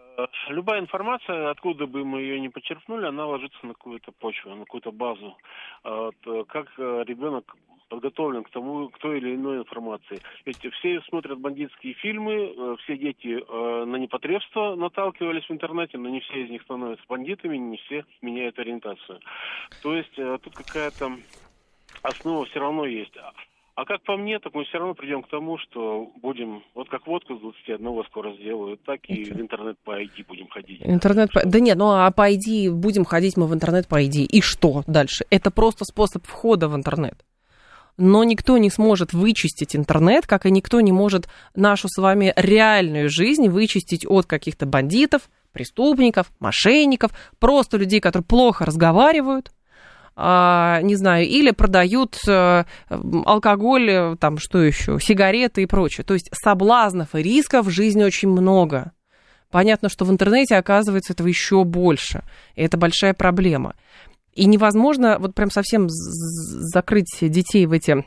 любая информация, откуда бы мы ее не почерпнули, она ложится на какую-то почву, на какую-то базу. Э, как э, ребенок подготовлен к тому, к той или иной информации. Ведь все смотрят бандитские фильмы, все дети на непотребство наталкивались в интернете, но не все из них становятся бандитами, не все меняют ориентацию. То есть тут какая-то основа все равно есть. А как по мне, так мы все равно придем к тому, что будем, вот как водку с 21 скоро сделают, так и в интернет по ID будем ходить. Интернет по... Да нет, ну а по ID будем ходить мы в интернет по ID. И что дальше? Это просто способ входа в интернет. Но никто не сможет вычистить интернет, как и никто не может нашу с вами реальную жизнь вычистить от каких-то бандитов, преступников, мошенников, просто людей, которые плохо разговаривают, не знаю, или продают э, алкоголь, э, там что еще, сигареты и прочее. То есть соблазнов и рисков в жизни очень много. Понятно, что в интернете оказывается этого еще больше. И это большая проблема. И невозможно вот прям совсем закрыть детей в эти а,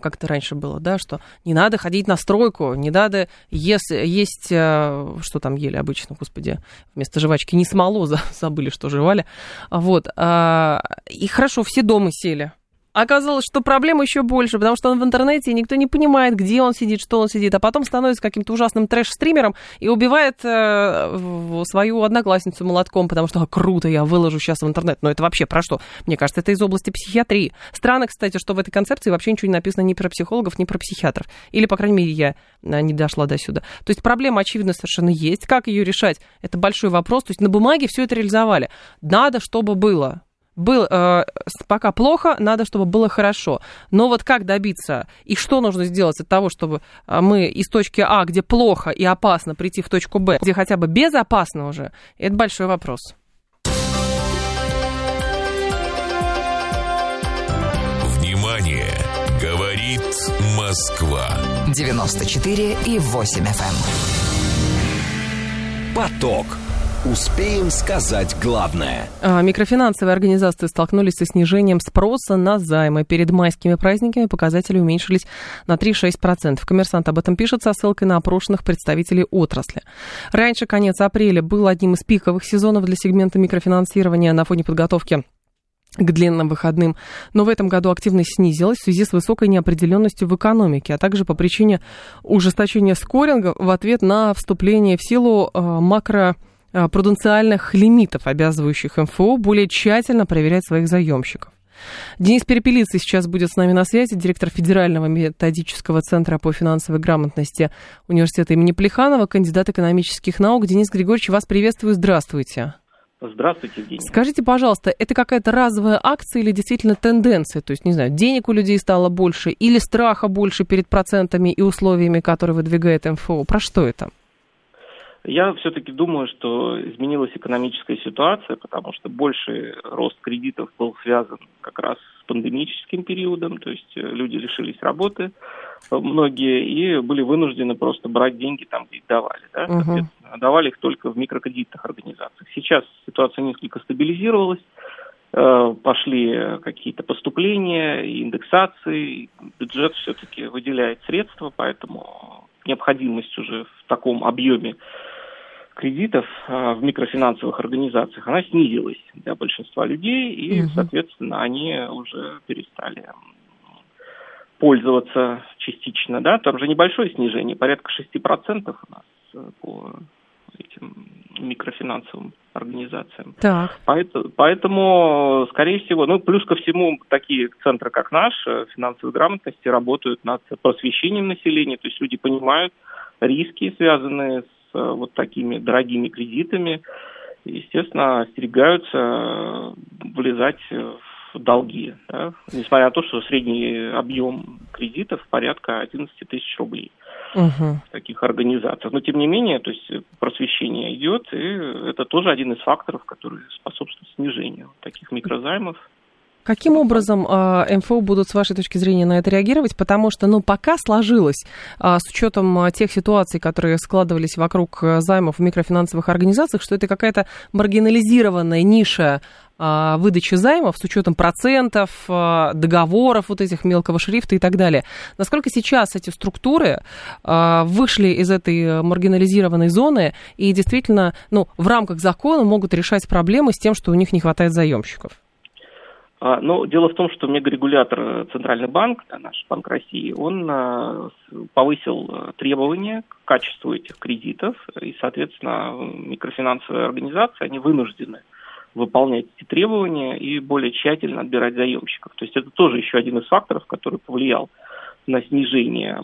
как это раньше было, да, что не надо ходить на стройку, не надо есть, есть э, что там ели обычно, господи, вместо жвачки, не смолу, забыли, что жевали, вот, а, и хорошо, все дома сели, Оказалось, что проблема еще больше, потому что он в интернете, и никто не понимает, где он сидит, что он сидит, а потом становится каким-то ужасным трэш-стримером и убивает э, свою одноклассницу молотком, потому что а, круто, я выложу сейчас в интернет. Но это вообще про что? Мне кажется, это из области психиатрии. Странно, кстати, что в этой концепции вообще ничего не написано ни про психологов, ни про психиатров. Или, по крайней мере, я э, не дошла до сюда. То есть проблема, очевидно, совершенно есть. Как ее решать? Это большой вопрос. То есть на бумаге все это реализовали. Надо, чтобы было был, э, пока плохо, надо, чтобы было хорошо. Но вот как добиться и что нужно сделать от того, чтобы э, мы из точки А, где плохо и опасно, прийти в точку Б, где хотя бы безопасно уже, это большой вопрос. Внимание! Говорит Москва. 94 и 8 FM. эм. Поток. Успеем сказать главное. А, микрофинансовые организации столкнулись со снижением спроса на займы. Перед майскими праздниками показатели уменьшились на 3-6%. Коммерсант об этом пишет со ссылкой на опрошенных представителей отрасли. Раньше конец апреля был одним из пиковых сезонов для сегмента микрофинансирования на фоне подготовки к длинным выходным. Но в этом году активность снизилась в связи с высокой неопределенностью в экономике, а также по причине ужесточения скоринга в ответ на вступление в силу э, макро пруденциальных лимитов, обязывающих МФО более тщательно проверять своих заемщиков. Денис Перепелицый сейчас будет с нами на связи, директор Федерального методического центра по финансовой грамотности Университета имени Плеханова, кандидат экономических наук. Денис Григорьевич, вас приветствую, здравствуйте. Здравствуйте, Евгений. Скажите, пожалуйста, это какая-то разовая акция или действительно тенденция? То есть, не знаю, денег у людей стало больше или страха больше перед процентами и условиями, которые выдвигает МФО? Про что это? Я все-таки думаю, что изменилась экономическая ситуация, потому что больший рост кредитов был связан как раз с пандемическим периодом, то есть э, люди лишились работы, э, многие, и были вынуждены просто брать деньги там, где их давали. Да? Uh-huh. Давали их только в микрокредитных организациях. Сейчас ситуация несколько стабилизировалась, э, пошли какие-то поступления, индексации, бюджет все-таки выделяет средства, поэтому необходимость уже в таком объеме кредитов а, в микрофинансовых организациях, она снизилась для большинства людей, и, угу. соответственно, они уже перестали пользоваться частично, да, там же небольшое снижение, порядка 6% у нас э, по этим микрофинансовым организациям. Так. Поэтому, поэтому, скорее всего, ну, плюс ко всему, такие центры, как наш, э, финансовой грамотности, работают над просвещением населения, то есть люди понимают риски, связанные с вот такими дорогими кредитами, естественно, остерегаются э, влезать в долги, да, несмотря на то, что средний объем кредитов порядка 11 тысяч рублей угу. таких организациях. Но тем не менее, то есть просвещение идет, и это тоже один из факторов, который способствует снижению таких микрозаймов. Каким образом э, МФО будут, с вашей точки зрения, на это реагировать? Потому что, ну, пока сложилось, э, с учетом э, тех ситуаций, которые складывались вокруг э, займов в микрофинансовых организациях, что это какая-то маргинализированная ниша э, выдачи займов с учетом процентов, э, договоров вот этих мелкого шрифта и так далее. Насколько сейчас эти структуры э, вышли из этой маргинализированной зоны и действительно, ну, в рамках закона могут решать проблемы с тем, что у них не хватает заемщиков? А, но дело в том, что мегарегулятор э, Центральный банк, наш Банк России, он э, повысил э, требования к качеству этих кредитов, и, соответственно, микрофинансовые организации, они вынуждены выполнять эти требования и более тщательно отбирать заемщиков. То есть это тоже еще один из факторов, который повлиял на снижение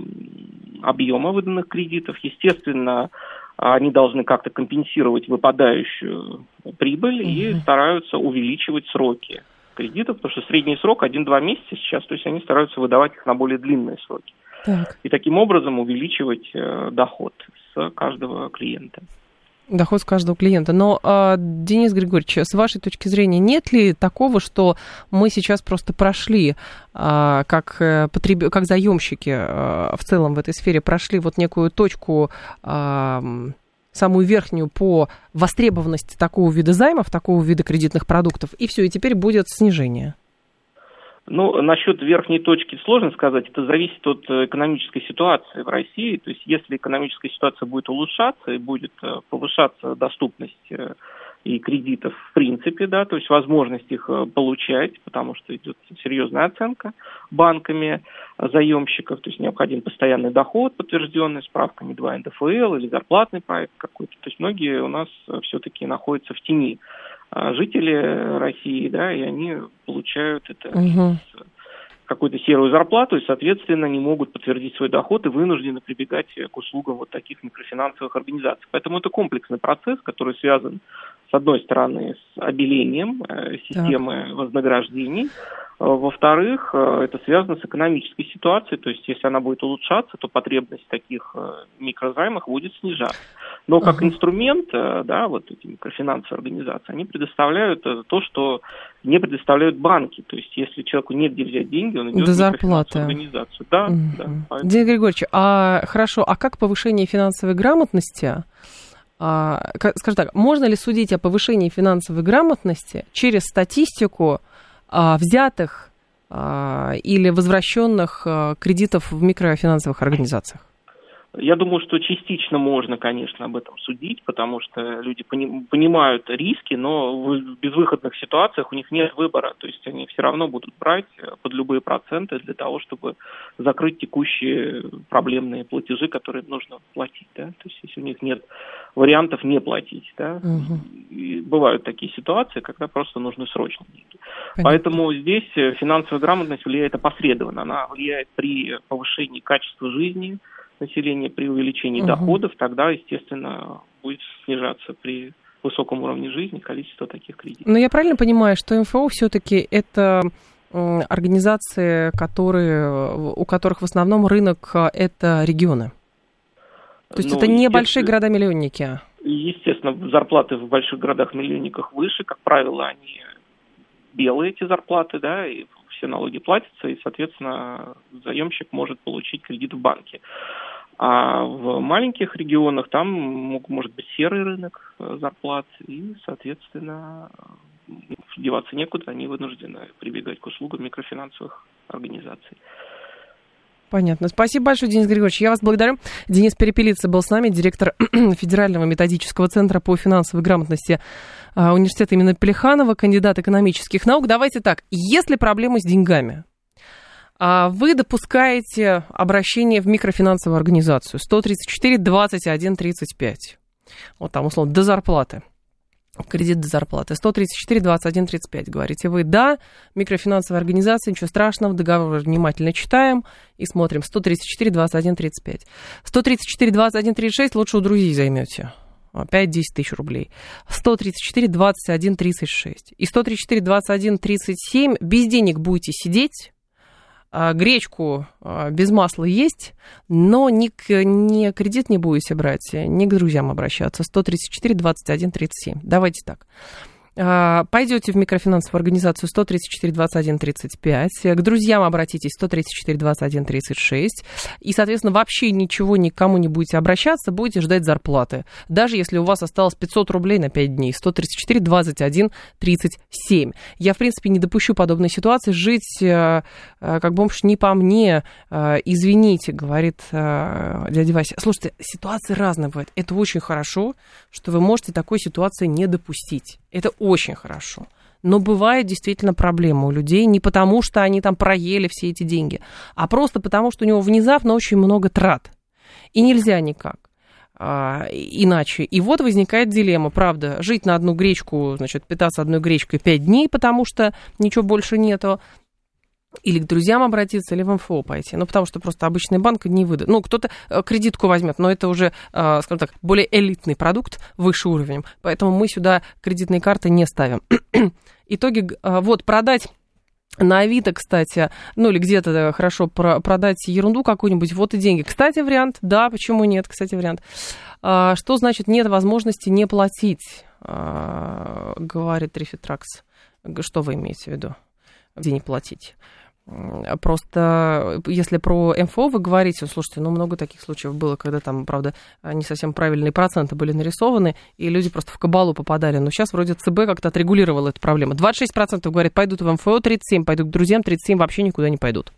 объема выданных кредитов. Естественно, они должны как-то компенсировать выпадающую прибыль mm-hmm. и стараются увеличивать сроки кредитов, потому что средний срок 1-2 месяца сейчас, то есть они стараются выдавать их на более длинные сроки. Так. И таким образом увеличивать э, доход с каждого клиента. Доход с каждого клиента. Но, э, Денис Григорьевич, с вашей точки зрения, нет ли такого, что мы сейчас просто прошли, э, как, э, потреб... как заемщики э, в целом в этой сфере, прошли вот некую точку самую верхнюю по востребованности такого вида займов, такого вида кредитных продуктов, и все, и теперь будет снижение? Ну, насчет верхней точки сложно сказать. Это зависит от э, экономической ситуации в России. То есть, если экономическая ситуация будет улучшаться и будет э, повышаться доступность э, и кредитов в принципе, да, то есть возможность их э, получать, потому что идет серьезная оценка банками заемщиков, то есть необходим постоянный доход, подтвержденный справками 2 НДФЛ или зарплатный проект какой-то. То есть многие у нас э, все-таки находятся в тени а жители России, да, и они получают это угу. Какую-то серую зарплату и, соответственно, не могут подтвердить свой доход и вынуждены прибегать к услугам вот таких микрофинансовых организаций. Поэтому это комплексный процесс, который связан, с одной стороны, с обелением э, системы так. вознаграждений, во-вторых, э, это связано с экономической ситуацией, то есть если она будет улучшаться, то потребность в таких э, микрозаймах будет снижаться. Но как инструмент, э, да, вот эти микрофинансовые организации, они предоставляют то, что не предоставляют банки. То есть если человеку негде взять деньги, он идет До в организацию. Да, uh-huh. да. Поэтому... Денис Григорьевич, а хорошо, а как повышение финансовой грамотности а, скажем так, можно ли судить о повышении финансовой грамотности через статистику взятых а, или возвращенных а, кредитов в микрофинансовых организациях? Я думаю, что частично можно, конечно, об этом судить, потому что люди понимают риски, но в безвыходных ситуациях у них нет выбора. То есть они все равно будут брать под любые проценты для того, чтобы закрыть текущие проблемные платежи, которые нужно платить. Да? То есть если у них нет вариантов не платить. Да? Угу. И бывают такие ситуации, когда просто нужны срочные деньги. Понятно. Поэтому здесь финансовая грамотность влияет опосредованно. Она влияет при повышении качества жизни, населения при увеличении угу. доходов, тогда, естественно, будет снижаться при высоком уровне жизни количество таких кредитов. Но я правильно понимаю, что МФО все-таки это организации, которые, у которых в основном рынок это регионы? То есть ну, это не большие города-миллионники? Естественно, зарплаты в больших городах-миллионниках выше, как правило, они белые эти зарплаты, да, и все налоги платятся, и, соответственно, заемщик может получить кредит в банке. А в маленьких регионах там может быть серый рынок э, зарплат, и, соответственно, деваться некуда, они вынуждены прибегать к услугам микрофинансовых организаций. Понятно. Спасибо большое, Денис Григорьевич. Я вас благодарю. Денис Перепелица был с нами, директор Федерального методического центра по финансовой грамотности а, университета имени Плеханова, кандидат экономических наук. Давайте так, если проблемы с деньгами, вы допускаете обращение в микрофинансовую организацию 134 21 35. Вот там, условно, до зарплаты кредит до зарплаты. 134, 21, 35, говорите вы. Да, микрофинансовая организация, ничего страшного, договор внимательно читаем и смотрим. 134, 21, 35. 134, 21, 36 лучше у друзей займете. 5-10 тысяч рублей. 134, 21, 36. И 134, 21, 37 без денег будете сидеть, а, гречку а, без масла есть, но ни, ни кредит не будете брать, ни к друзьям обращаться. 134 21 37. Давайте так. А, пойдете в микрофинансовую организацию 134 21 35, к друзьям обратитесь 134 21 36, и, соответственно, вообще ничего никому не будете обращаться, будете ждать зарплаты. Даже если у вас осталось 500 рублей на 5 дней, 134 21 37. Я, в принципе, не допущу подобной ситуации. Жить э, э, как бомж не по мне, э, извините, говорит дядя Вася. Слушайте, ситуации разные бывают. Это очень хорошо, что вы можете такой ситуации не допустить. Это хорошо. Но бывает действительно проблема у людей не потому, что они там проели все эти деньги, а просто потому, что у него внезапно очень много трат. И нельзя никак а, иначе. И вот возникает дилемма, правда, жить на одну гречку, значит, питаться одной гречкой 5 дней, потому что ничего больше нету, или к друзьям обратиться, или в МФО пойти. Ну, потому что просто обычный банк не выдаст. Ну, кто-то э, кредитку возьмет, но это уже, э, скажем так, более элитный продукт, выше уровнем. Поэтому мы сюда кредитные карты не ставим. Итоги, э, вот, продать на Авито, кстати, ну или где-то хорошо про продать ерунду какую-нибудь, вот и деньги. Кстати, вариант, да, почему нет, кстати, вариант. А, что значит нет возможности не платить, а, говорит Трифитракс. Что вы имеете в виду? Где не платить? Просто если про МФО вы говорите, слушайте, ну много таких случаев было, когда там, правда, не совсем правильные проценты были нарисованы, и люди просто в кабалу попадали. Но сейчас вроде ЦБ как-то отрегулировал эту проблему. 26% говорят, пойдут в МФО, 37% пойдут к друзьям, 37% вообще никуда не пойдут.